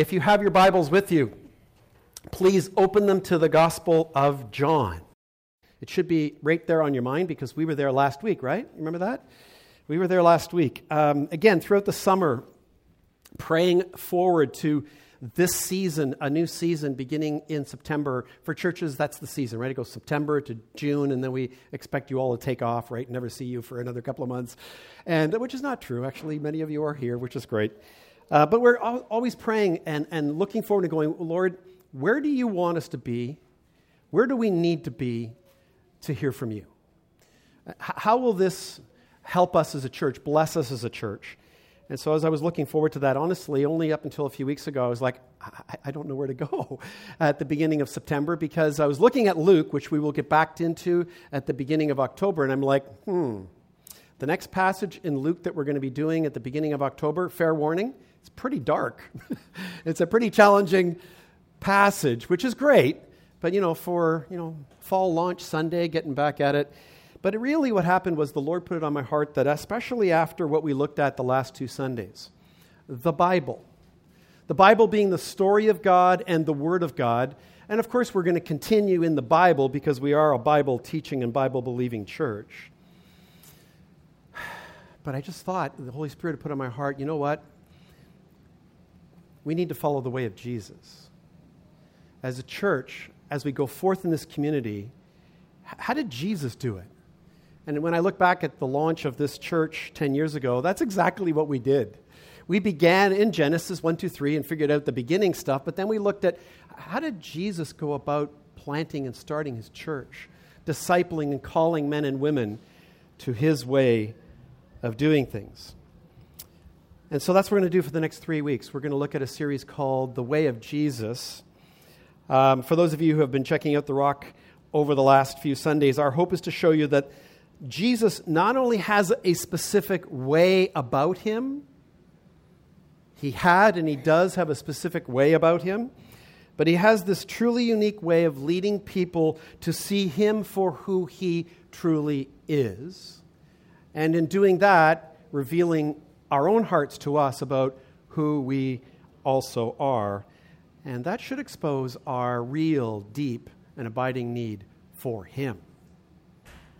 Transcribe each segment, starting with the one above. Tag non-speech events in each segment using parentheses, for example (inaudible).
If you have your Bibles with you, please open them to the Gospel of John. It should be right there on your mind because we were there last week, right? Remember that? We were there last week. Um, again, throughout the summer, praying forward to this season, a new season beginning in September. For churches, that's the season, right? It goes September to June, and then we expect you all to take off, right? Never see you for another couple of months. And which is not true, actually. Many of you are here, which is great. Uh, but we're always praying and, and looking forward to going, Lord, where do you want us to be? Where do we need to be to hear from you? How will this help us as a church, bless us as a church? And so, as I was looking forward to that, honestly, only up until a few weeks ago, I was like, I, I, don't know where to go (laughs) at the beginning of September because I was looking at Luke, which we will get back into at the beginning of October, and I'm like, hmm. The next passage in Luke that we're going to be doing at the beginning of October, fair warning, it's pretty dark. (laughs) it's a pretty challenging passage, which is great, but you know, for you know, fall launch Sunday, getting back at it, but really, what happened was the Lord put it on my heart that, especially after what we looked at the last two Sundays, the Bible, the Bible being the story of God and the Word of God, and of course, we're going to continue in the Bible because we are a Bible teaching and Bible believing church. (sighs) But I just thought, the Holy Spirit put on my heart, you know what? We need to follow the way of Jesus. As a church, as we go forth in this community, how did Jesus do it? And when I look back at the launch of this church 10 years ago, that's exactly what we did. We began in Genesis 1, 2, 3 and figured out the beginning stuff, but then we looked at how did Jesus go about planting and starting his church, discipling and calling men and women to his way of doing things. And so that's what we're going to do for the next three weeks. We're going to look at a series called The Way of Jesus. Um, for those of you who have been checking out The Rock over the last few Sundays, our hope is to show you that Jesus not only has a specific way about him, he had and he does have a specific way about him, but he has this truly unique way of leading people to see him for who he truly is. And in doing that, revealing our own hearts to us about who we also are. And that should expose our real, deep, and abiding need for him.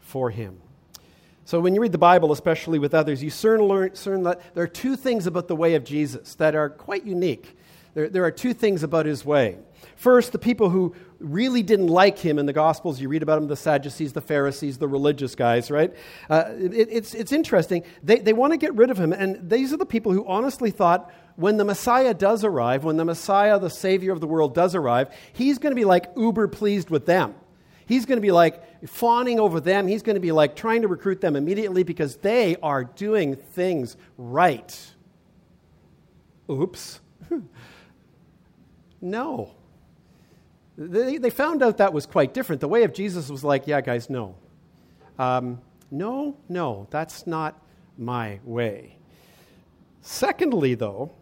For him. So when you read the Bible, especially with others, you soon learn, that there are two things about the way of Jesus that are quite unique. There, there are two things about his way. First, the people who really didn't like him in the Gospels, you read about them the Sadducees, the Pharisees, the religious guys, right? Uh, it, it's, it's interesting. They, they want to get rid of him, and these are the people who honestly thought when the Messiah does arrive, when the Messiah, the Savior of the world, does arrive, he's going to be like uber pleased with them. He's going to be like fawning over them. He's going to be like trying to recruit them immediately because they are doing things right. Oops. (laughs) no. They, they found out that was quite different. The way of Jesus was like, yeah, guys, no. Um, no, no, that's not my way. Secondly, though,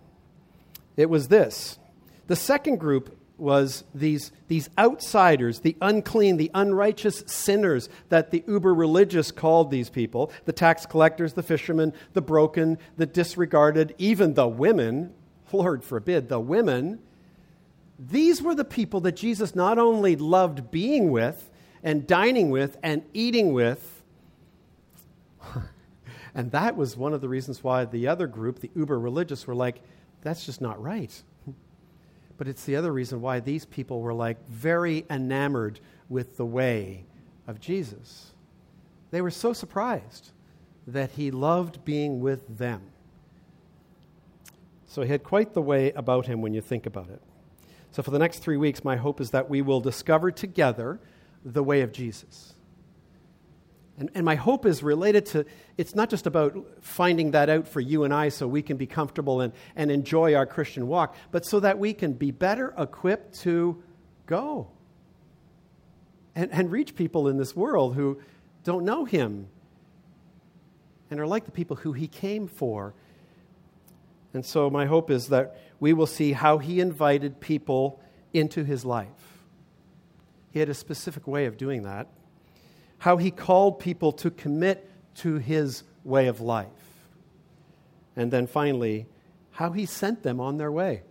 it was this. The second group was these, these outsiders, the unclean, the unrighteous sinners that the uber religious called these people the tax collectors, the fishermen, the broken, the disregarded, even the women. Lord forbid, the women. These were the people that Jesus not only loved being with and dining with and eating with, (laughs) and that was one of the reasons why the other group, the uber religious, were like, that's just not right (laughs) but it's the other reason why these people were like very enamored with the way of Jesus. They were so surprised that he loved being with them. So he had quite the way about him when you think about it. So, for the next three weeks, my hope is that we will discover together the way of Jesus. And, and my hope is related to it's not just about finding that out for you and I so we can be comfortable and, and enjoy our Christian walk, but so that we can be better equipped to go and, and reach people in this world who don't know Him and are like the people who He came for. And so, my hope is that we will see how He invited people into His life. He had a specific way of doing that how he called people to commit to his way of life. And then finally, how he sent them on their way.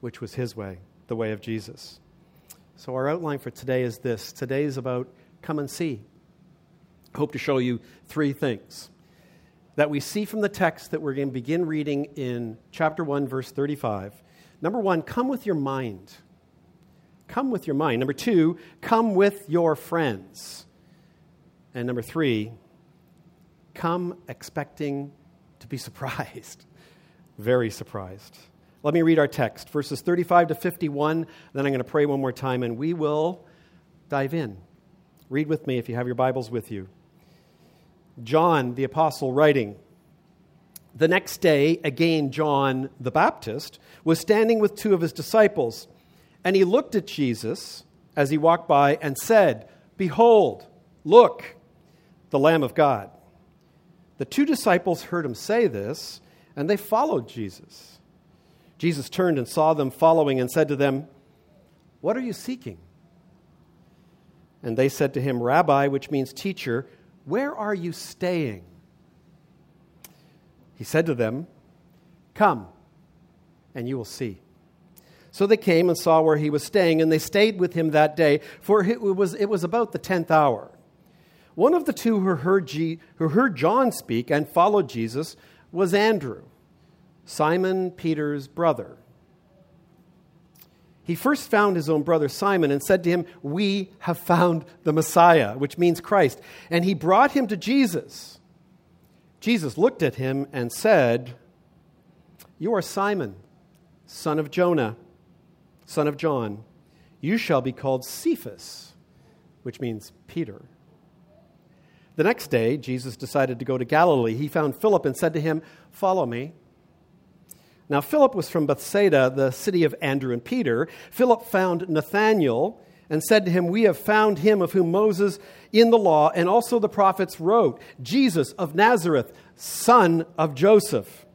which was his way, the way of Jesus. So, our outline for today is this today is about come and see. Hope to show you three things that we see from the text that we're going to begin reading in chapter 1, verse 35. Number one, come with your mind. Come with your mind. Number two, come with your friends. And number three, come expecting to be (laughs) surprised. Very surprised. Let me read our text, verses 35 to 51. Then I'm going to pray one more time and we will dive in. Read with me if you have your Bibles with you. John, the apostle, writing The next day, again, John the Baptist was standing with two of his disciples, and he looked at Jesus as he walked by and said, Behold, look, the Lamb of God. The two disciples heard him say this, and they followed Jesus. Jesus turned and saw them following and said to them, What are you seeking? And they said to him, Rabbi, which means teacher, where are you staying? He said to them, Come, and you will see. So they came and saw where he was staying, and they stayed with him that day, for it was, it was about the tenth hour. One of the two who heard, G, who heard John speak and followed Jesus was Andrew, Simon Peter's brother. He first found his own brother Simon and said to him, We have found the Messiah, which means Christ. And he brought him to Jesus. Jesus looked at him and said, You are Simon, son of Jonah, son of John. You shall be called Cephas, which means Peter. The next day, Jesus decided to go to Galilee. He found Philip and said to him, Follow me. Now, Philip was from Bethsaida, the city of Andrew and Peter. Philip found Nathanael and said to him, We have found him of whom Moses in the law and also the prophets wrote, Jesus of Nazareth, son of Joseph.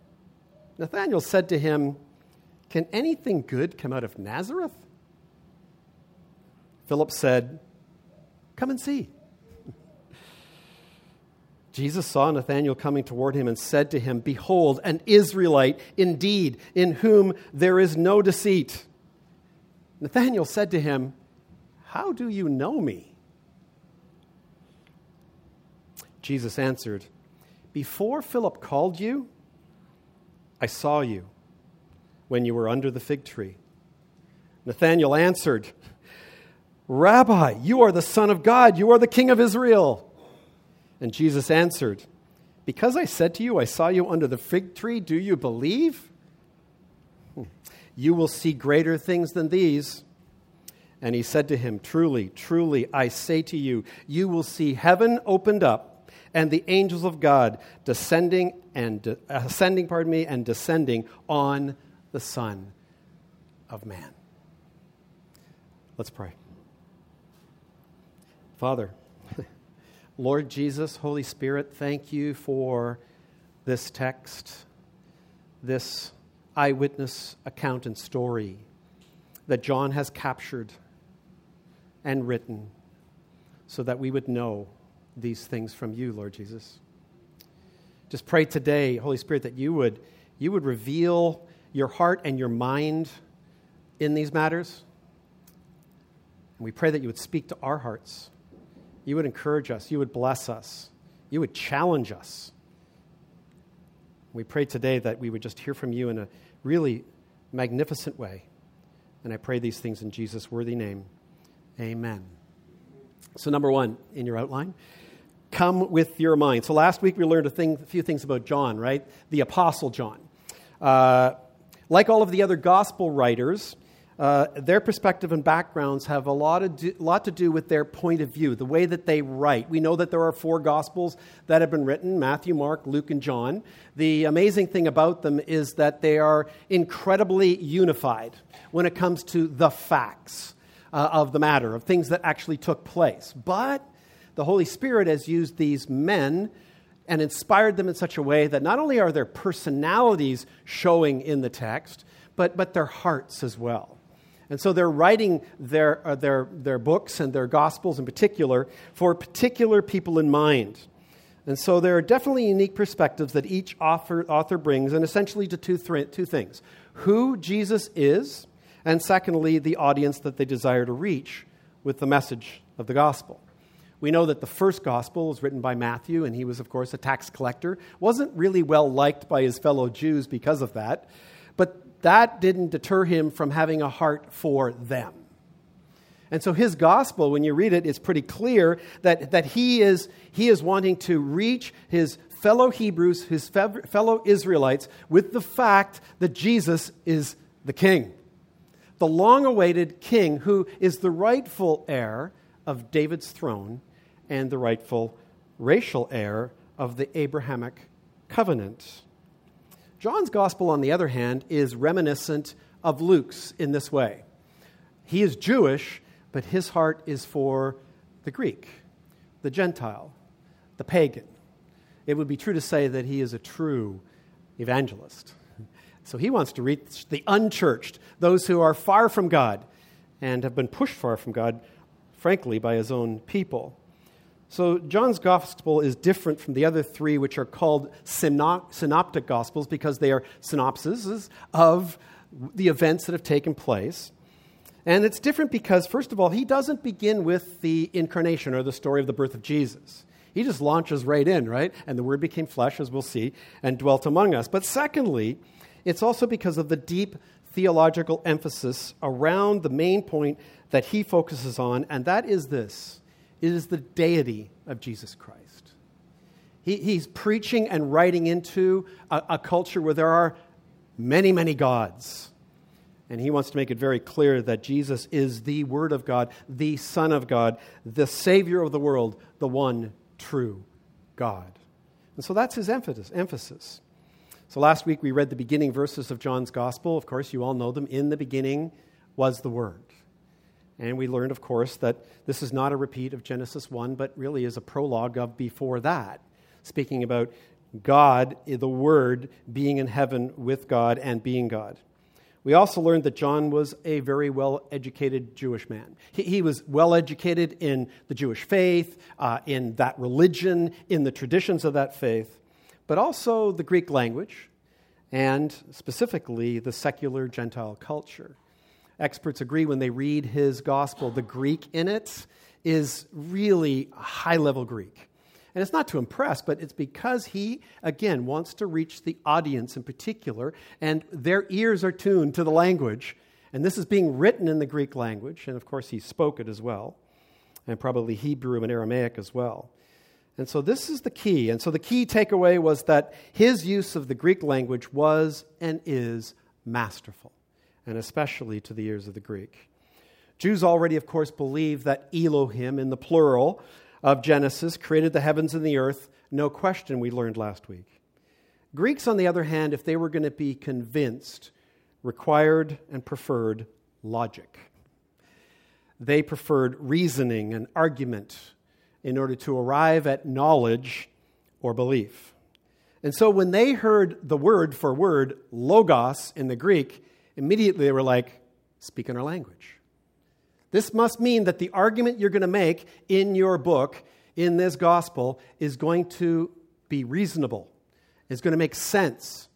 Nathanael said to him, Can anything good come out of Nazareth? Philip said, Come and see. Jesus saw Nathanael coming toward him and said to him, Behold, an Israelite indeed, in whom there is no deceit. Nathanael said to him, How do you know me? Jesus answered, Before Philip called you, I saw you when you were under the fig tree. Nathanael answered, Rabbi, you are the Son of God, you are the King of Israel. And Jesus answered, Because I said to you, I saw you under the fig tree, do you believe? Hmm. You will see greater things than these. And he said to him, Truly, truly, I say to you, you will see heaven opened up and the angels of God descending and de- ascending, pardon me, and descending on the Son of Man. Let's pray. Father, Lord Jesus, Holy Spirit, thank you for this text, this eyewitness account and story that John has captured and written so that we would know these things from you, Lord Jesus. Just pray today, Holy Spirit, that you would, you would reveal your heart and your mind in these matters. And we pray that you would speak to our hearts you would encourage us, you would bless us, you would challenge us. We pray today that we would just hear from you in a really magnificent way. And I pray these things in Jesus' worthy name. Amen. So, number one in your outline, come with your mind. So, last week we learned a, thing, a few things about John, right? The Apostle John. Uh, like all of the other gospel writers, uh, their perspective and backgrounds have a lot, of do, lot to do with their point of view, the way that they write. We know that there are four Gospels that have been written Matthew, Mark, Luke, and John. The amazing thing about them is that they are incredibly unified when it comes to the facts uh, of the matter, of things that actually took place. But the Holy Spirit has used these men and inspired them in such a way that not only are their personalities showing in the text, but, but their hearts as well. And so they're writing their, uh, their, their books and their gospels in particular for particular people in mind. And so there are definitely unique perspectives that each author, author brings, and essentially to two, th- two things who Jesus is and secondly, the audience that they desire to reach with the message of the gospel. We know that the first gospel was written by Matthew, and he was, of course, a tax collector. Wasn't really well liked by his fellow Jews because of that, that didn't deter him from having a heart for them. And so his gospel, when you read it, it's pretty clear that, that he, is, he is wanting to reach his fellow Hebrews, his fellow Israelites, with the fact that Jesus is the king. The long awaited king who is the rightful heir of David's throne and the rightful racial heir of the Abrahamic covenant. John's gospel, on the other hand, is reminiscent of Luke's in this way. He is Jewish, but his heart is for the Greek, the Gentile, the pagan. It would be true to say that he is a true evangelist. So he wants to reach the unchurched, those who are far from God and have been pushed far from God, frankly, by his own people. So, John's gospel is different from the other three, which are called synoptic gospels, because they are synopses of the events that have taken place. And it's different because, first of all, he doesn't begin with the incarnation or the story of the birth of Jesus. He just launches right in, right? And the Word became flesh, as we'll see, and dwelt among us. But secondly, it's also because of the deep theological emphasis around the main point that he focuses on, and that is this it is the deity of Jesus Christ. He, he's preaching and writing into a, a culture where there are many, many gods. And he wants to make it very clear that Jesus is the Word of God, the Son of God, the Savior of the world, the one true God. And so that's his emphasis. emphasis. So last week we read the beginning verses of John's Gospel. Of course, you all know them. In the beginning was the Word. And we learned, of course, that this is not a repeat of Genesis 1, but really is a prologue of before that, speaking about God, the Word, being in heaven with God and being God. We also learned that John was a very well educated Jewish man. He, he, was well educated in the Jewish faith, uh, in that religion, in the traditions of that faith, but also the Greek language, and specifically the secular Gentile culture experts agree when they read his gospel, the Greek in it is really high level Greek. And it's not to impress, but it's because he, again, wants to reach the audience in particular, and their ears are tuned to the language. And this is being written in the Greek language, and of course, he spoke it as well, and probably Hebrew and Aramaic as well. And so, this is the key. And so, the key takeaway was that his use of the Greek language was and is masterful and especially to the ears of the Greek. Jews already, of course, believe that Elohim, in the plural of Genesis, created the heavens and the earth. No question, we learned last week. Greeks, on the other hand, if they were going to be convinced, required and preferred logic. They preferred reasoning and argument in order to arrive at knowledge or belief. And so when they heard the word for word, logos in the Greek, immediately they were like, speak in our language. This must mean that the argument you're going to make in your book, in this gospel, is going to be reasonable. It's going to make sense.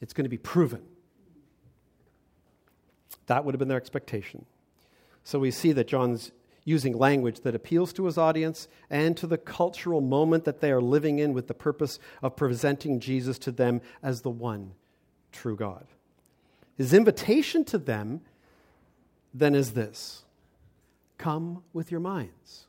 It's going to be proven. That would have been their expectation. So we see that John's using language that appeals to his audience and to the cultural moment that they are living in with the purpose of presenting Jesus to them as the one true God. His invitation to them then is this come with your minds.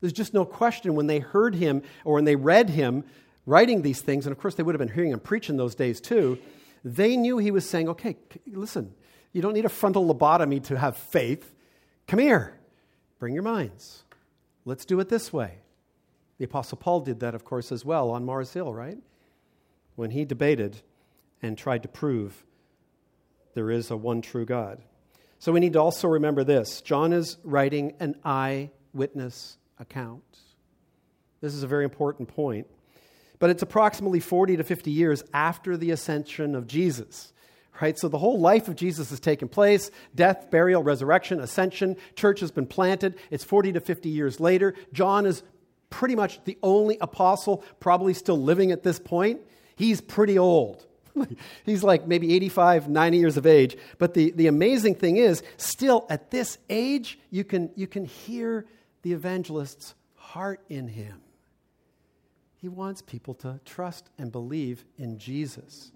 There's just no question when they heard him or when they read him writing these things, and of course they would have been hearing him preach in those days too, they knew he was saying, okay, listen, you don't need a frontal lobotomy to have faith. Come here, bring your minds. Let's do it this way. The Apostle Paul did that, of course, as well on Mars Hill, right? When he debated and tried to prove there is a one true God. So we need to also remember this John is writing an eyewitness account. This is a very important point. But it's approximately 40 to 50 years after the ascension of Jesus. Right? So the whole life of Jesus has taken place death, burial, resurrection, ascension. Church has been planted. It's 40 to 50 years later. John is pretty much the only apostle probably still living at this point. He's pretty old. (laughs) He's like maybe 85, 90 years of age. But the, the amazing thing is, still at this age, you can, you can hear the evangelist's heart in him. He wants people to trust and believe in Jesus,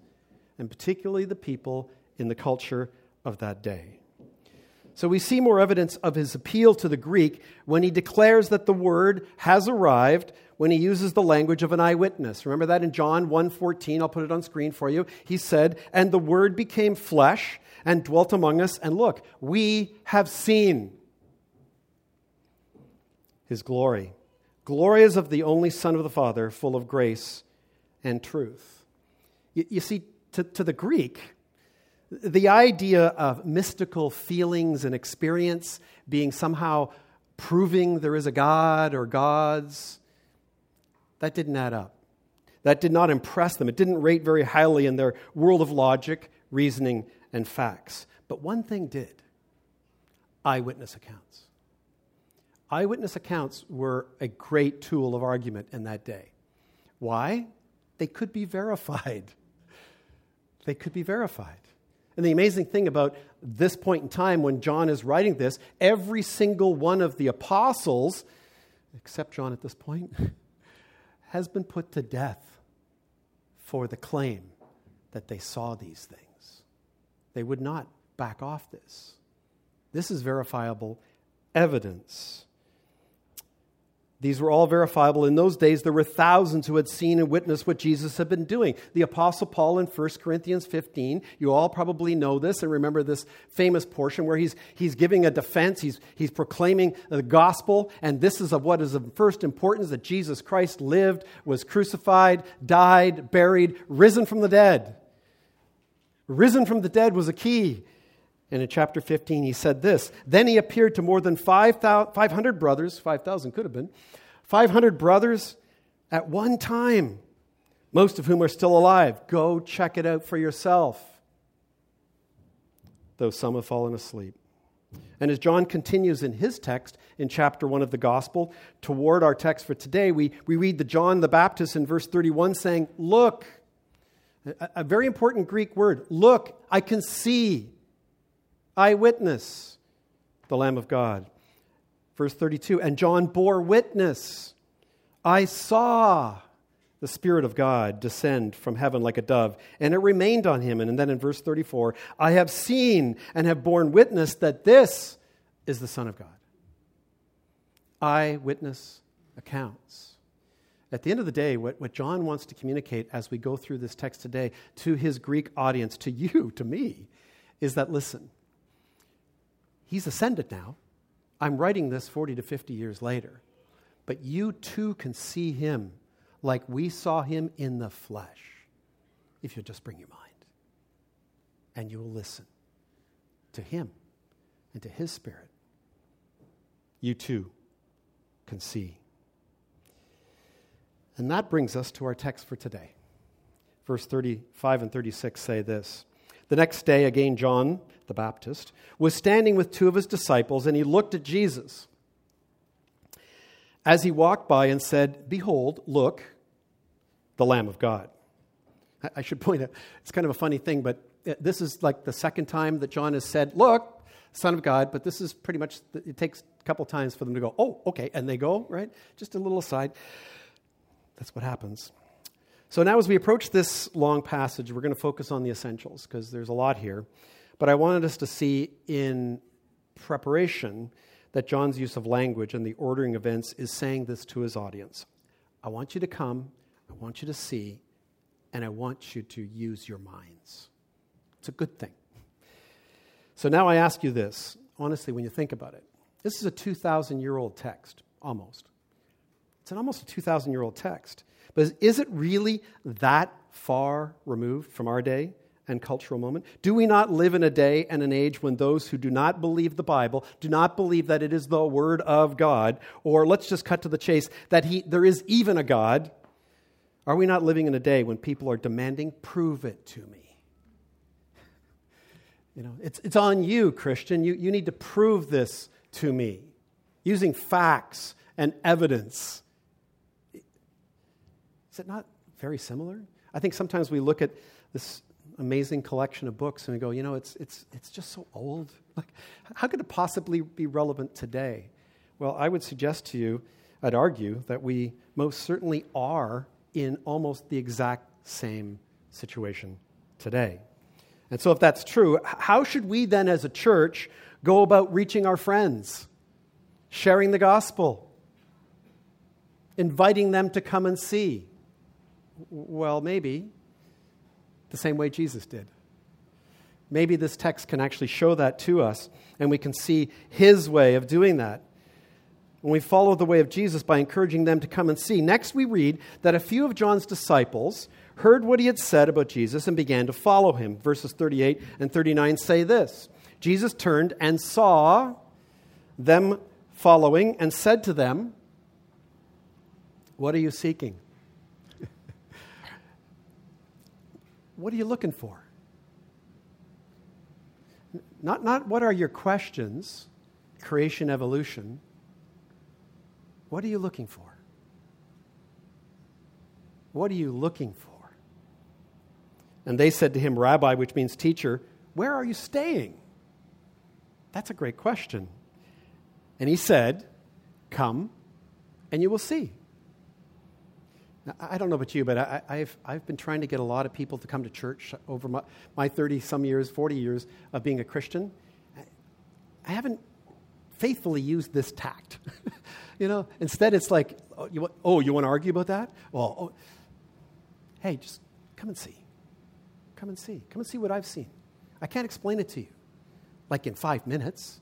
and particularly the people in the culture of that day. So we see more evidence of his appeal to the Greek when he declares that the word has arrived when he uses the language of an eyewitness. Remember that in John 1:14, I'll put it on screen for you. He said, "And the word became flesh and dwelt among us, and look, we have seen his glory. Glory is of the only Son of the Father, full of grace and truth." You, you see, to, to the Greek, the idea of mystical feelings and experience being somehow proving there is a God or gods that didn't add up. That did not impress them. It didn't rate very highly in their world of logic, reasoning, and facts. But one thing did eyewitness accounts. Eyewitness accounts were a great tool of argument in that day. Why? They could be verified. (laughs) They could be verified. And the amazing thing about this point in time when John is writing this, every single one of the apostles, except John at this point, (laughs) has been put to death for the claim that they saw these things. They would not back off this. This is verifiable evidence. These were all verifiable. In those days, there were thousands who had seen and witnessed what Jesus had been doing. The Apostle Paul in 1 Corinthians 15, you all probably know this and remember this famous portion where he's, he's giving a defense, he's, he's proclaiming the gospel, and this is of what is of first importance that Jesus Christ lived, was crucified, died, buried, risen from the dead. Risen from the dead was a key. And in chapter 15, he said this Then he appeared to more than 500 brothers, 5,000 could have been, 500 brothers at one time, most of whom are still alive. Go check it out for yourself, though some have fallen asleep. And as John continues in his text in chapter 1 of the Gospel, toward our text for today, we, we read the John the Baptist in verse 31 saying, Look, a, a very important Greek word, look, I can see eyewitness, the Lamb of God. Verse 32 And John bore witness. I saw the Spirit of God descend from heaven like a dove, and it remained on him. And then in verse 34, I have seen and have borne witness that this is the Son of God. Eyewitness accounts. At the end of the day, what, what John wants to communicate as we go through this text today to his Greek audience, to you, to me, is that listen, He's ascended now. I'm writing this 40 to 50 years later. But you too can see him like we saw him in the flesh if you'll just bring your mind and you will listen to him and to his spirit. You too can see. And that brings us to our text for today. Verse 35 and 36 say this The next day, again, John the Baptist, was standing with two of his disciples, and he looked at Jesus as he walked by and said, Behold, look, the Lamb of God. I should point out, it's kind of a funny thing, but uh, this is like the second time that John has said, Look, Son of God, but this is pretty much, it takes a couple times for them to go, Oh, okay, and they go, right? Just a little aside. That's what happens. So now, as we approach this long passage, we're going to focus on the essentials because there's a lot here. But I wanted us to see in preparation that John's use of language and the ordering events is saying this to his audience. I want you to come, I want you to see, and I want you to use your minds. It's a good thing. So now I ask you this honestly, when you think about it, this is a 2,000 year old text, almost. It's an almost a 2,000 year old text. But is it really that far removed from our day? and cultural moment? Do we not live in a day and an age when those who do not believe the Bible, do not believe that it is the Word of God, or let's just cut to the chase, that he, there is even a God? Are we not living in a day when people are demanding, prove it to me? You know, it's, it's on you, Christian. You, you need to prove this to me using facts and evidence. Is it not very similar? I think sometimes we look at this amazing collection of books and we go, you know, it's, it's, it's just so old. Like, how could it possibly be relevant today? Well, I would suggest to you, I'd argue, that we most certainly are in almost the exact same situation today. And so, if that's true, how should we then, as a church, go about reaching our friends, sharing the gospel, inviting them to come and see? Well, maybe the same way Jesus did. Maybe this text can actually show that to us, and we can see his way of doing that. When we follow the way of Jesus by encouraging them to come and see. Next, we read that a few of John's disciples heard what he had said about Jesus and began to follow him. Verses 38 and 39 say this Jesus turned and saw them following and said to them, What are you seeking? What are you looking for? Not, not what are your questions, creation, evolution. What are you looking for? What are you looking for? And they said to him, Rabbi, which means teacher, where are you staying? That's a great question. And he said, Come and you will see. Now, I don't know about you, but I, have I've been trying to get a lot of people to come to church over my, my 30 some years, 40 years of being a Christian. I haven't faithfully used this tact. (laughs) you know, instead it's like, oh, you, oh, you want to argue about that? Well, oh, hey, just come and see. Come and see. Come and see what I've seen. I can't explain it to you like in five minutes.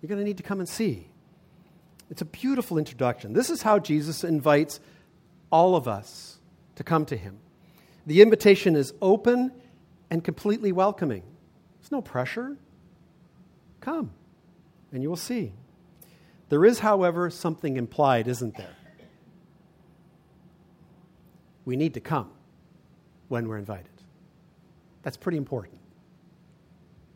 You're going to need to come and see. It's a beautiful introduction. This is how Jesus invites all of us to come to him. The invitation is open and completely welcoming. There's no pressure. Come, and you will see. There is, however, something implied, isn't there? We need to come when we're invited. That's pretty important.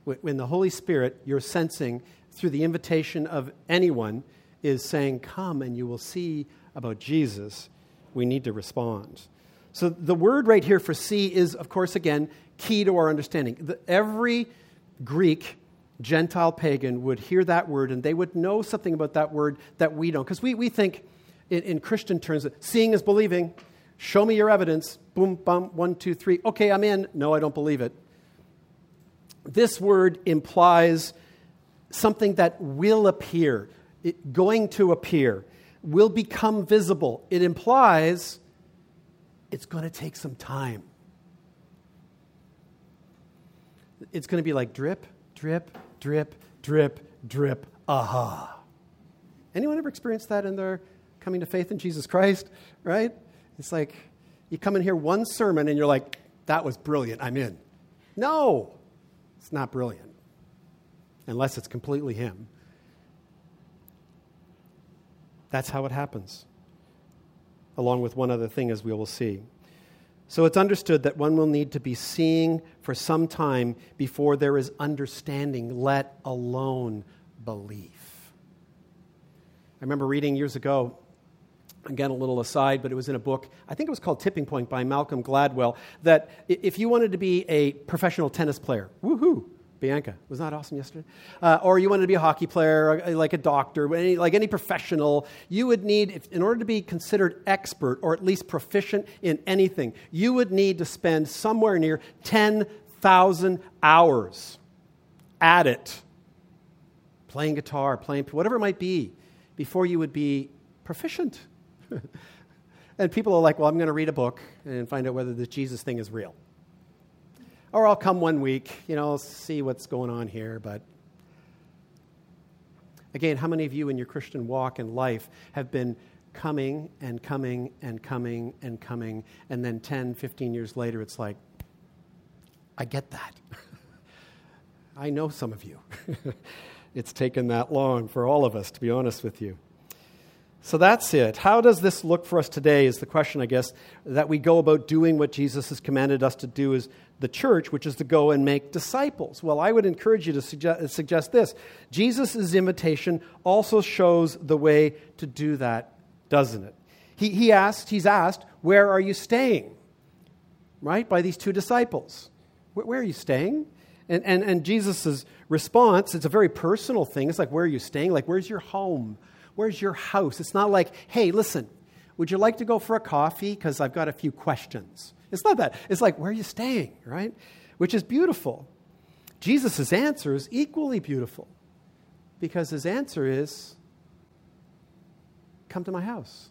When the Holy Spirit, you're sensing through the invitation of anyone, is saying, Come and you will see about Jesus, we need to respond. So the word right here for see is, of course, again, key to our understanding. The, every Greek, Gentile pagan would hear that word and they would know something about that word that we don't. Because we, we think in, in Christian terms that seeing is believing. Show me your evidence. Boom, bum, one, two, three. Okay, I'm in. No, I don't believe it. This word implies something that will appear, it, going to appear, will become visible. It implies it's going to take some time. It's going to be like drip, drip, drip, drip, drip, aha. Anyone ever experienced that in their coming to faith in Jesus Christ? Right? It's like you come and hear one sermon and you're like, that was brilliant, I'm in. No, it's not brilliant unless it's completely Him. That's how it happens, along with one other thing, as we will see. So it's understood that one will need to be seeing for some time before there is understanding, let alone belief. I remember reading years ago again a little aside but it was in a book i think it was called tipping point by malcolm gladwell that if you wanted to be a professional tennis player woohoo bianca. Was that awesome yesterday? Uh, or you wanted to be a hockey player uh, like a doctor any, like any professional you would need if, in order to be considered expert or at least proficient in anything you would need to spend somewhere near 10000 hours at it playing guitar playing whatever it might be before you would be proficient. (laughs) And people are like, well, I'm going to read a book and find out whether the Jesus thing is real. Or I'll come one week, you know, I'll see what's going on here. But again, how many of you in your Christian walk and life have been coming and coming and coming and coming, and then 10, 15 years later, it's like, I get that. (laughs) I know some of you. (laughs) it's taken that long for all of us, to be honest with you. So that's it. How does this look for us today? Is the question, I guess, that we go about doing what Jesus has commanded us to do as the church, which is to go and make disciples. Well, I would encourage you to suggest, suggest this Jesus' invitation also shows the way to do that, doesn't it? He, he asked, he's asked, Where are you staying? Right? By these two disciples. Where, where are you staying? And, and, and Jesus' response, it's a very personal thing. It's like, where are you staying? Like, where's your home? Where's your house? It's not like, hey, listen, would you like to go for a coffee? Because I've got a few questions. It's not that. It's like, where are you staying, right? Which is beautiful. Jesus' answer is equally beautiful because his answer is, come to my house.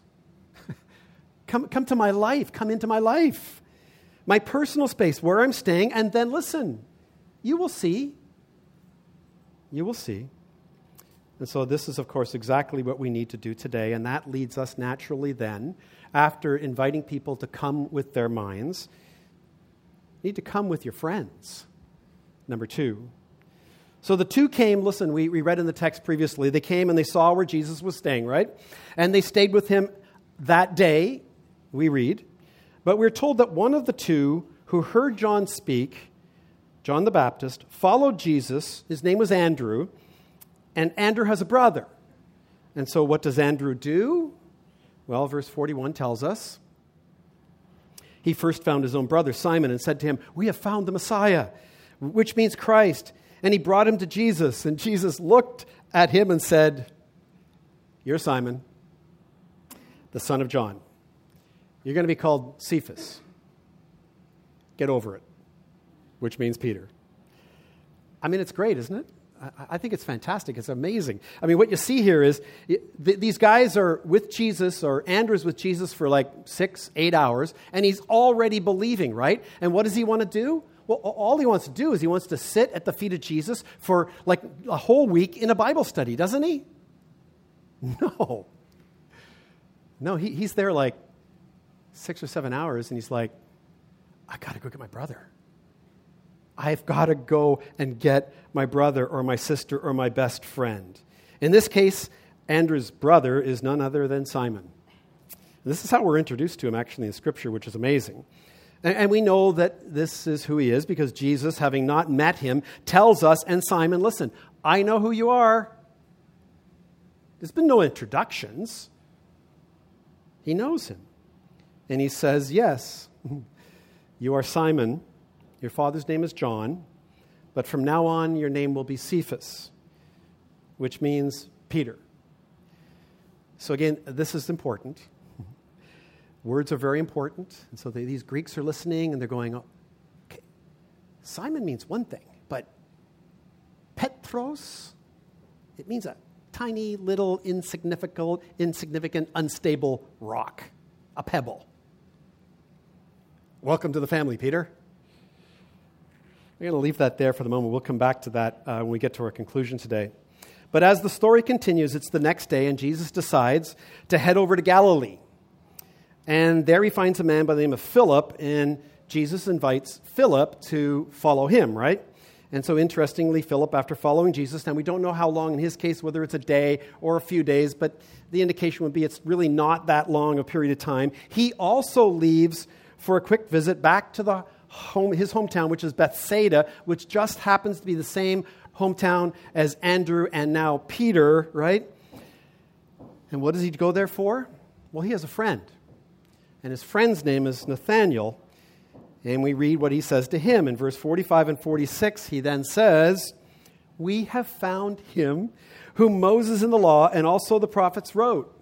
(laughs) come, come to my life. Come into my life. My personal space, where I'm staying, and then listen. You will see. You will see. And so, this is, of course, exactly what we need to do today. And that leads us naturally then, after inviting people to come with their minds, need to come with your friends. Number two. So the two came, listen, we, we read in the text previously, they came and they saw where Jesus was staying, right? And they stayed with him that day, we read. But we're told that one of the two who heard John speak, John the Baptist, followed Jesus. His name was Andrew, and Andrew has a brother. And so what does Andrew do? Well, verse 41 tells us. He first found his own brother, Simon, and said to him, We have found the Messiah, which means Christ. And he brought him to Jesus, and Jesus looked at him and said, You're Simon, the son of John. You're going to be called Cephas. Get over it, which means Peter. I mean, it's great, isn't it? I think it's fantastic. It's amazing. I mean, what you see here is these guys are with Jesus, or Andrew's with Jesus for like six, eight hours, and he's already believing, right? And what does he want to do? Well, all he wants to do is he wants to sit at the feet of Jesus for like a whole week in a Bible study, doesn't he? (laughs) No. No, he, he's there like six or seven hours, and he's like, I got to go get my brother. I've got to go and get my brother or my sister or my best friend. In this case, Andrew's brother is none other than Simon. And this is how we're introduced to him actually in Scripture, which is amazing. And, and we know that this is who he is because Jesus, having not met him, tells us, and Simon, listen, I know who you are. There's been no introductions. He knows him. And he says, Yes, (laughs) you are Simon your father's name is John, but from now on your name will be Cephas, which means Peter. So, again, this is important. Words are very important. And so they, these Greeks are listening and they're going, okay, Simon means one thing, but Petros, it means a tiny, little, insignificant, insignificant, unstable rock, a pebble. Welcome to the family, Peter. We're going to leave that there for the moment. We'll come back to that uh, when we get to our conclusion today. But as the story continues, it's the next day, and Jesus decides to head over to Galilee. And there he finds a man by the name of Philip, and Jesus invites Philip to follow him, right? And so, interestingly, Philip, after following Jesus, now we don't know how long in his case, whether it's a day or a few days, but the indication would be it's really not that long a period of time. He also leaves for a quick visit back to the home, his hometown, which is Bethsaida, which just happens to be the same hometown as Andrew and now Peter, right? And what does he go there for? Well, he has a friend. And his friend's name is Nathanael. And we read what he says to him. In verse 45 and 46, he then says, We have found him whom Moses in the law and also the prophets wrote,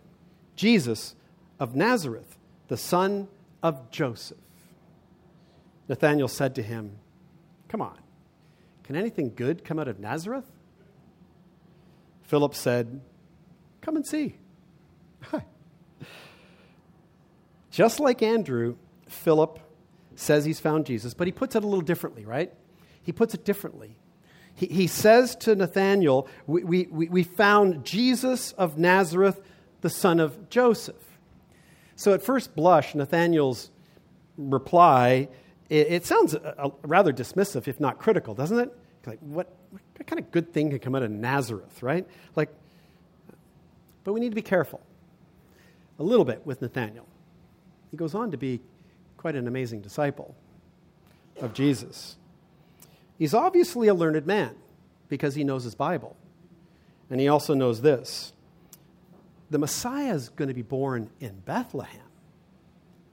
Jesus of Nazareth, the son of Joseph. Nathanael said to him, Come on, can anything good come out of Nazareth? Philip said, Come and see. (laughs) Just like Andrew, Philip says he's found Jesus, but he puts it a little differently, right? He puts it differently. He, he says to Nathanael, we, we, we found Jesus of Nazareth, the son of Joseph. So at first blush, Nathanael's reply it, it sounds a, a rather dismissive, if not critical, doesn't it? Like, what, what kind of good thing can come out of Nazareth, right? Like, but we need to be careful a little bit with Nathanael. He goes on to be quite an amazing disciple of Jesus. He's obviously a learned man because he knows his Bible. And he also knows this the Messiah is going to be born in Bethlehem,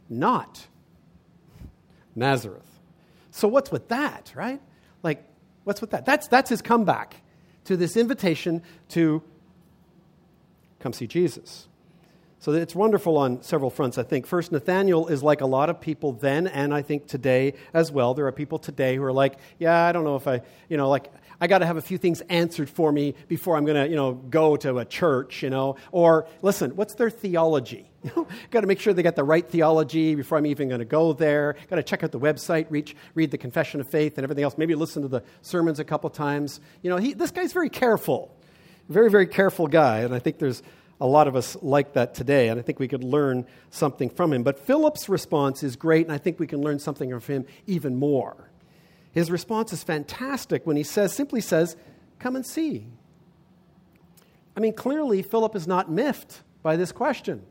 not Nazareth. So what's with that, right? Like, what's with that? That's, that's his comeback to this invitation to come see Jesus. So it's wonderful on several fronts, I think. First, Nathanael is like a lot of people then, and I think today as well. There are people today who are like, yeah, I don't know if I, you know, like, I got to have a few things answered for me before I'm going to, you know, go to a church, you know. Or, listen, what's their theology? (laughs) Got to make sure they got the right theology before I'm even going to go there. Got to check out the website, reach, read the Confession of Faith and everything else. Maybe listen to the sermons a couple times. You know, he, this guy's very careful. Very, very careful guy. And I think there's a lot of us like that today, and I think we could learn something from him. But Philip's response is great, and I think we can learn something from him even more. His response is fantastic when he says, simply says, Come and see. I mean, clearly, Philip is not miffed by this question,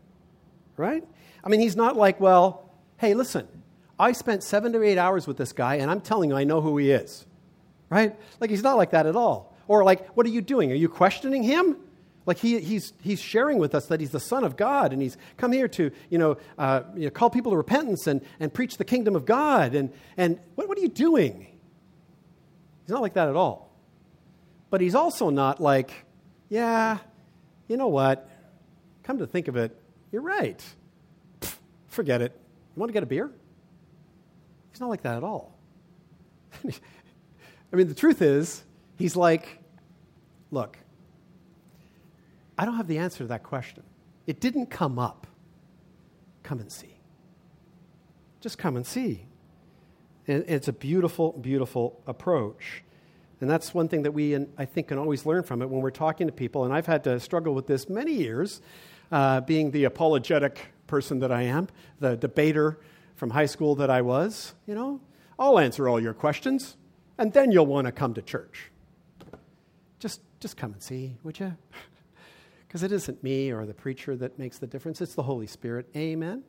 right? I mean, he's not like, Well, hey, listen, I spent seven to eight hours with this guy, and I'm telling you, I know who he is, right? Like, he's not like that at all. Or, like, what are you doing? Are you questioning him? Like he, he's, he's sharing with us that he's the Son of God and he's come here to you know, uh, you know, call people to repentance and, and preach the kingdom of God. And, and what, what are you doing? He's not like that at all. But he's also not like, yeah, you know what? Come to think of it, you're right. Pfft, forget it. You want to get a beer? He's not like that at all. (laughs) I mean, the truth is, he's like, look, I don't have the answer to that question. It didn't come up. Come and see. Just come and see. And it's a beautiful, beautiful approach. And that's one thing that we, I think, can always learn from it when we're talking to people. And I've had to struggle with this many years, uh, being the apologetic person that I am, the debater from high school that I was. You know, I'll answer all your questions, and then you'll want to come to church. Just, just come and see, would you? Because it isn't me or the preacher that makes the difference, it's the Holy Spirit. Amen?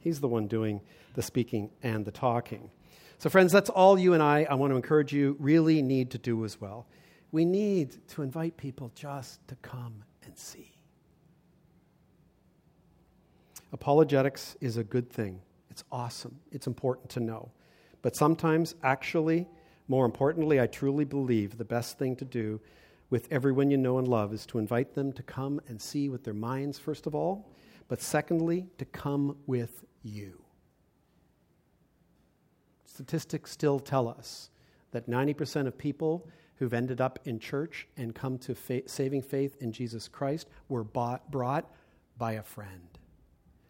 He's the one doing the speaking and the talking. So, friends, that's all you and I, I want to encourage you, really need to do as well. We need to invite people just to come and see. Apologetics is a good thing. It's awesome. It's important to know. But sometimes, actually, more importantly, I truly believe the best thing to do with everyone you know and love is to invite them to come and see with their minds, first of all, but secondly, to come with you. Statistics still tell us that 90% of people who've ended up in church and come to fa- saving faith in Jesus Christ were bought, brought by a friend.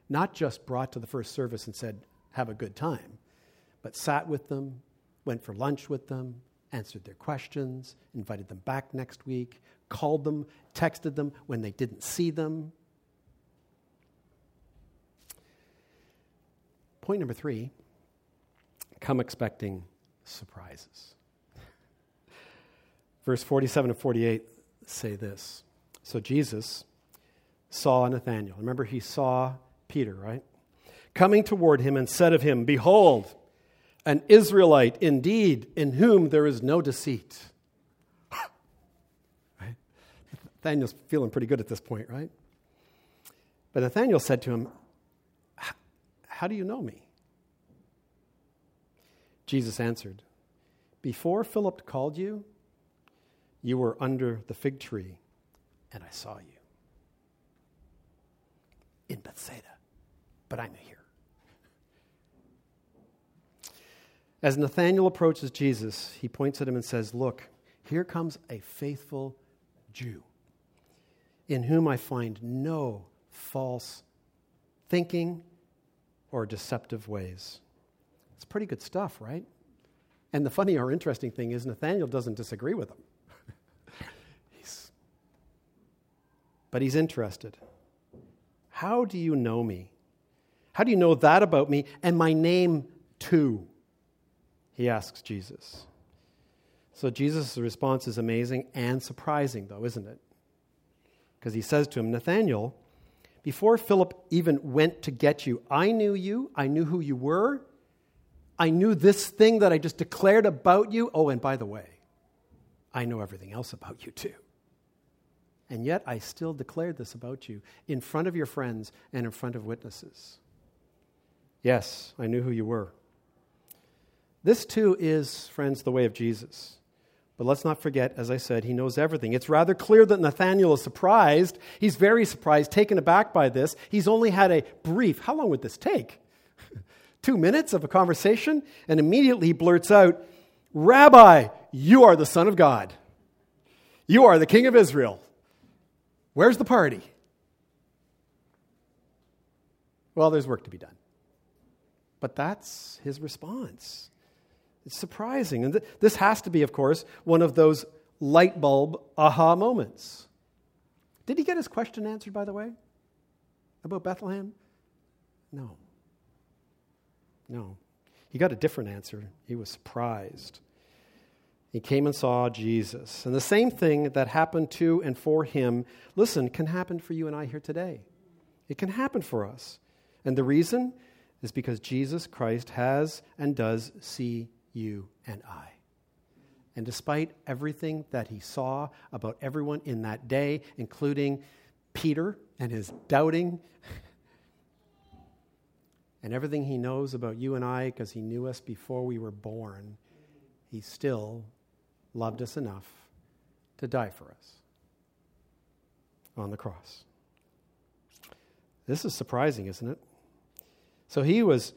Not just brought to the first service and said, have a good time, but sat with them, went for lunch with them, answered their questions, invited them back next week, called them, texted them when they didn't see them. Point number three come expecting surprises. (laughs) Verse 47 and 48 say this. So Jesus saw Nathanael. Remember, he saw Peter, right? Coming toward him and said of him, Behold, an Israelite indeed, in whom there is no deceit. (laughs) right? Nathanael's feeling pretty good at this point, right? But Nathanael said to him, How do you know me? Jesus answered, Before Philip called you, you were under the fig tree, and I saw you. In Bethsaida, but I'm here. As Nathanael approaches Jesus, he points at him and says, Look, here comes a faithful Jew in whom I find no false thinking or deceptive ways. It's pretty good stuff, right? And the funny or interesting thing is, Nathanael doesn't disagree with him. (laughs) he's, but he's interested. How do you know me? How do you know that about me and my name too? He asks Jesus. So Jesus' response is amazing and surprising, though, isn't it? Because he says to him, Nathanael, before Philip even went to get you, I knew you, I knew who you were, I knew this thing that I just declared about you. Oh, and by the way, I know everything else about you too. And yet I still declared this about you in front of your friends and in front of witnesses. Yes, I knew who you were. This too is, friends, the way of Jesus. But let's not forget, as I said, he knows everything. It's rather clear that Nathanael is surprised. He's very surprised, taken aback by this. He's only had a brief, how long would this take? (laughs) Two minutes of a conversation, and immediately he blurts out, Rabbi, you are the Son of God. You are the King of Israel. Where's the party? Well, there's work to be done. But that's his response. It's surprising. And th- this has to be, of course, one of those light bulb aha moments. Did he get his question answered, by the way, about Bethlehem? No. No. He got a different answer. He was surprised. He came and saw Jesus. And the same thing that happened to and for him, listen, can happen for you and I here today. It can happen for us. And the reason is because Jesus Christ has and does see you, and I. And despite everything that he saw about everyone in that day, including Peter and his doubting, (laughs) and everything he knows about you and I because he knew us before we were born, he still loved us enough to die for us on the cross. This is surprising, isn't it? So he was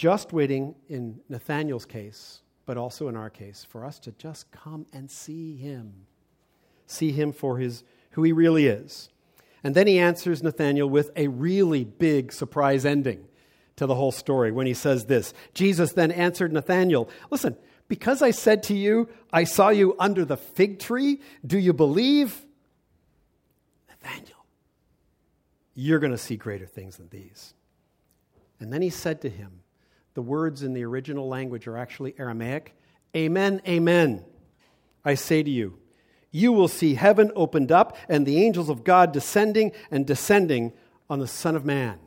just waiting in Nathanael's case, but also in our case, for us to just come and see him. See him for his who he really is. And then he answers Nathanael with a really big surprise ending to the whole story when he says this. Jesus then answered Nathanael, Listen, because I said to you, I saw you under the fig tree, do you believe? Nathanael, you're going to see greater things than these. And then he said to him, the words in the original language are actually Aramaic. Amen, amen. I say to you, you will see heaven opened up and the angels of God descending and descending on the Son of Man.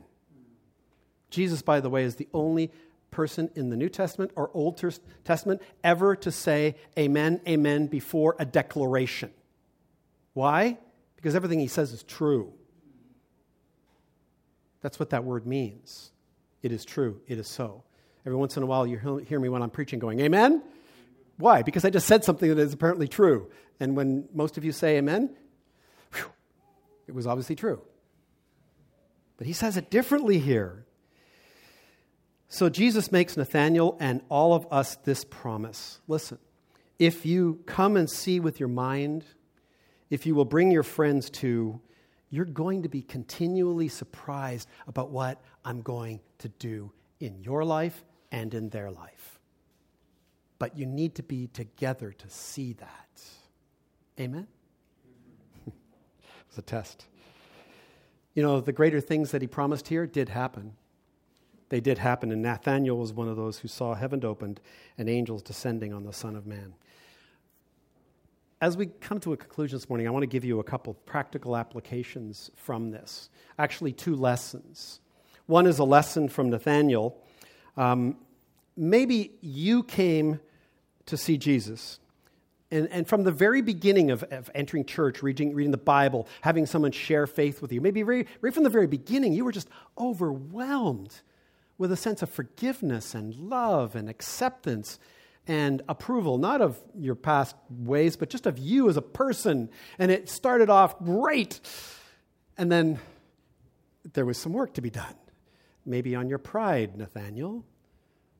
Jesus, by the way, is the only person in the New Testament or Old Testament ever to say amen, amen before a declaration. Why? Because everything he says is true. That's what that word means. It is true. It is so. Every once in a while, you hear me when I'm preaching going, Amen? Why? Because I just said something that is apparently true. And when most of you say Amen, whew, it was obviously true. But he says it differently here. So Jesus makes Nathanael and all of us this promise. Listen, if you come and see with your mind, if you will bring your friends to, you're going to be continually surprised about what I'm going to do in your life and in their life. But you need to be together to see that. Amen? (laughs) it's a test. You know, the greater things that he promised here did happen. They did happen, and Nathanael was one of those who saw heaven opened and angels descending on the Son of Man. As we come to a conclusion this morning, I want to give you a couple practical applications from this. Actually, two lessons. One is a lesson from Nathanael um, maybe you came to see Jesus. And, and from the very beginning of, of entering church, reading, reading the Bible, having someone share faith with you, maybe right, right from the very beginning, you were just overwhelmed with a sense of forgiveness and love and acceptance and approval, not of your past ways, but just of you as a person. And it started off great. And then there was some work to be done maybe on your pride, Nathanael,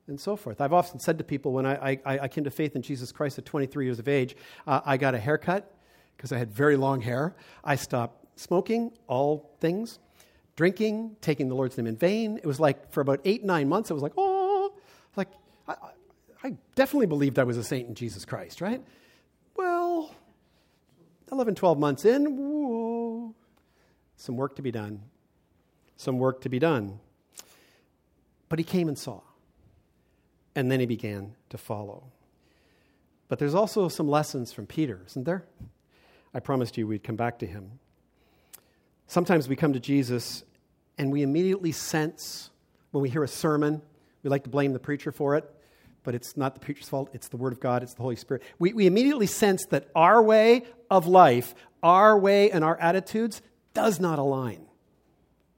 and so forth. I've often said to people when I, I, I came to faith in Jesus Christ at 23 years of age, uh, I got a haircut because I had very long hair. I stopped smoking, all things, drinking, taking the Lord's name in vain. It was like for about eight, nine months, it was like, oh, like, I, I definitely believed I was a saint in Jesus Christ, right? Well, 11, 12 months in, whoa, some work to be done. Some work to be done. But he came and saw, and then he began to follow. But there's also some lessons from Peter, isn't there? I promised you we'd come back to him. Sometimes we come to Jesus and we immediately sense when we hear a sermon, we like to blame the preacher for it, but it's not the preacher's fault, it's the Word of God, it's the Holy Spirit. We, we immediately sense that our way of life, our way and our attitudes does not align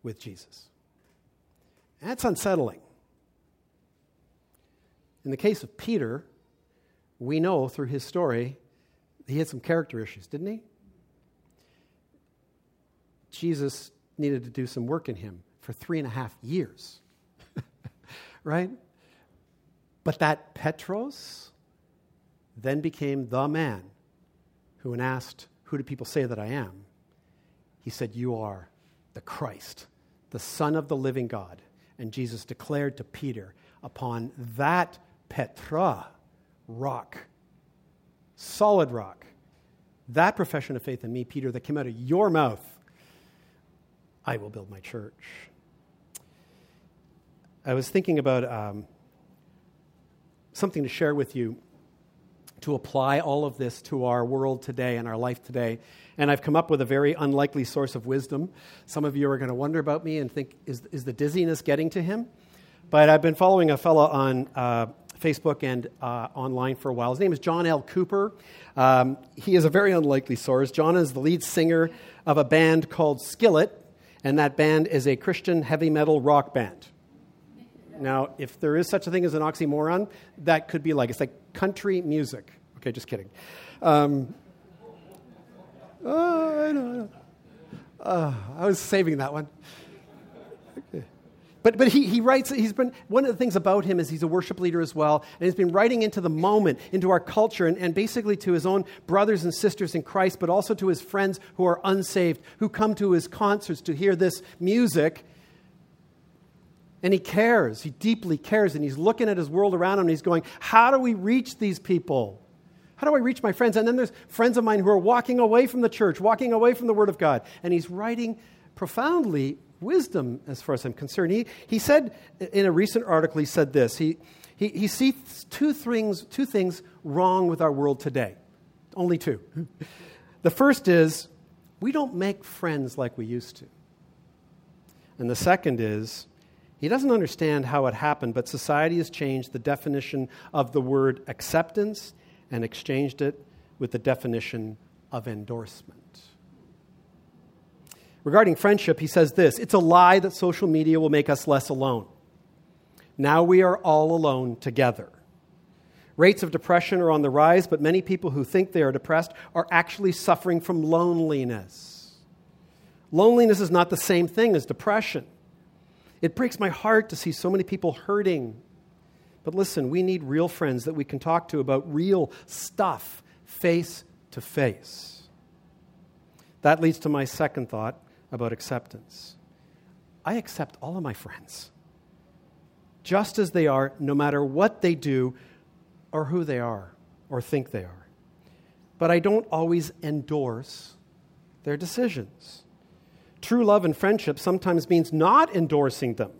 with Jesus. That's unsettling. In the case of Peter, we know through his story, he had some character issues, didn't he? Jesus needed to do some work in him for three and a half years. (laughs) right? But that Petros then became the man who, when asked, Who do people say that I am? he said, You are the Christ, the Son of the living God. And Jesus declared to Peter, Upon that Petra, rock, solid rock, that profession of faith in me, Peter, that came out of your mouth, I will build my church. I was thinking about um, something to share with you to apply all of this to our world today and our life today. And I've come up with a very unlikely source of wisdom. Some of you are going to wonder about me and think, is, is the dizziness getting to him? But I've been following a fellow on uh, Facebook and uh, online for a while. His name is John L. Cooper. Um, he is a very unlikely source. John is the lead singer of a band called Skillet, and that band is a Christian heavy metal rock band. Now, if there is such a thing as an oxymoron, that could be like it's like country music. Okay, just kidding. Um, oh, I know. I, know. Uh, I was saving that one. But, but he, he writes, he's been, one of the things about him is he's a worship leader as well, and he's been writing into the moment, into our culture, and, and basically to his own brothers and sisters in Christ, but also to his friends who are unsaved, who come to his concerts to hear this music and he cares. He deeply cares. And he's looking at his world around him and he's going, How do we reach these people? How do I reach my friends? And then there's friends of mine who are walking away from the church, walking away from the Word of God. And he's writing profoundly wisdom as far as I'm concerned. He, he said in a recent article, he said this he, he, he sees two things, two things wrong with our world today. Only two. (laughs) the first is we don't make friends like we used to. And the second is he doesn't understand how it happened, but society has changed the definition of the word acceptance and exchanged it with the definition of endorsement. Regarding friendship, he says this it's a lie that social media will make us less alone. Now we are all alone together. Rates of depression are on the rise, but many people who think they are depressed are actually suffering from loneliness. Loneliness is not the same thing as depression. It breaks my heart to see so many people hurting. But listen, we need real friends that we can talk to about real stuff, face to face. That leads to my second thought about acceptance. I accept all of my friends, just as they are, no matter what they do or who they are or think they are. But I don't always endorse their decisions. True love and friendship sometimes means not endorsing them.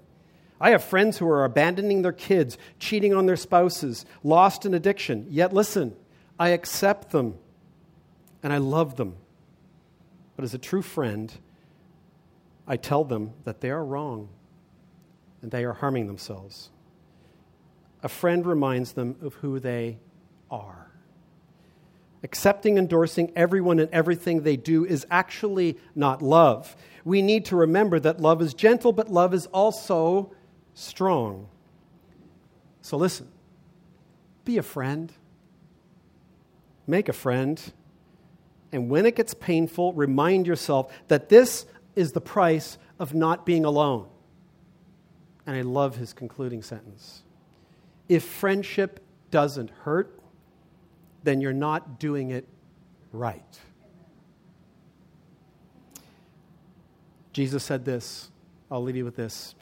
I have friends who are abandoning their kids, cheating on their spouses, lost in addiction. Yet, listen, I accept them and I love them. But as a true friend, I tell them that they are wrong and they are harming themselves. A friend reminds them of who they are. Accepting, endorsing everyone and everything they do is actually not love. We need to remember that love is gentle, but love is also strong. So listen be a friend, make a friend, and when it gets painful, remind yourself that this is the price of not being alone. And I love his concluding sentence. If friendship doesn't hurt, then you're not doing it right. Jesus said this. I'll leave you with this.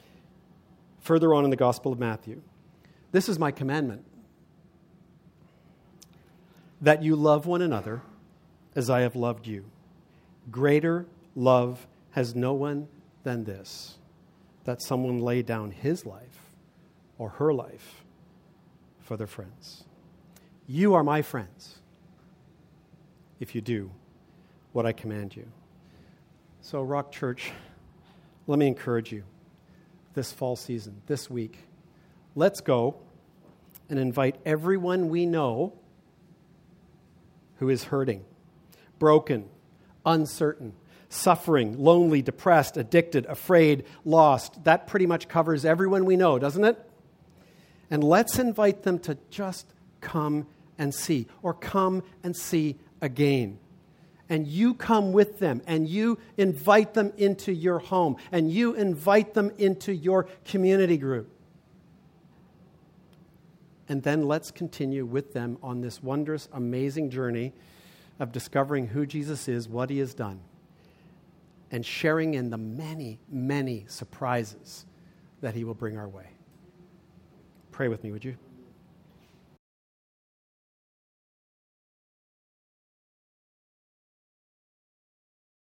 Further on in the Gospel of Matthew This is my commandment that you love one another as I have loved you. Greater love has no one than this that someone lay down his life or her life for their friends. You are my friends if you do what I command you. So, Rock Church, let me encourage you this fall season, this week. Let's go and invite everyone we know who is hurting, broken, uncertain, suffering, lonely, depressed, addicted, afraid, lost. That pretty much covers everyone we know, doesn't it? And let's invite them to just come and see, or come and see again. And you come with them, and you invite them into your home, and you invite them into your community group. And then let's continue with them on this wondrous, amazing journey of discovering who Jesus is, what he has done, and sharing in the many, many surprises that he will bring our way. Pray with me, would you?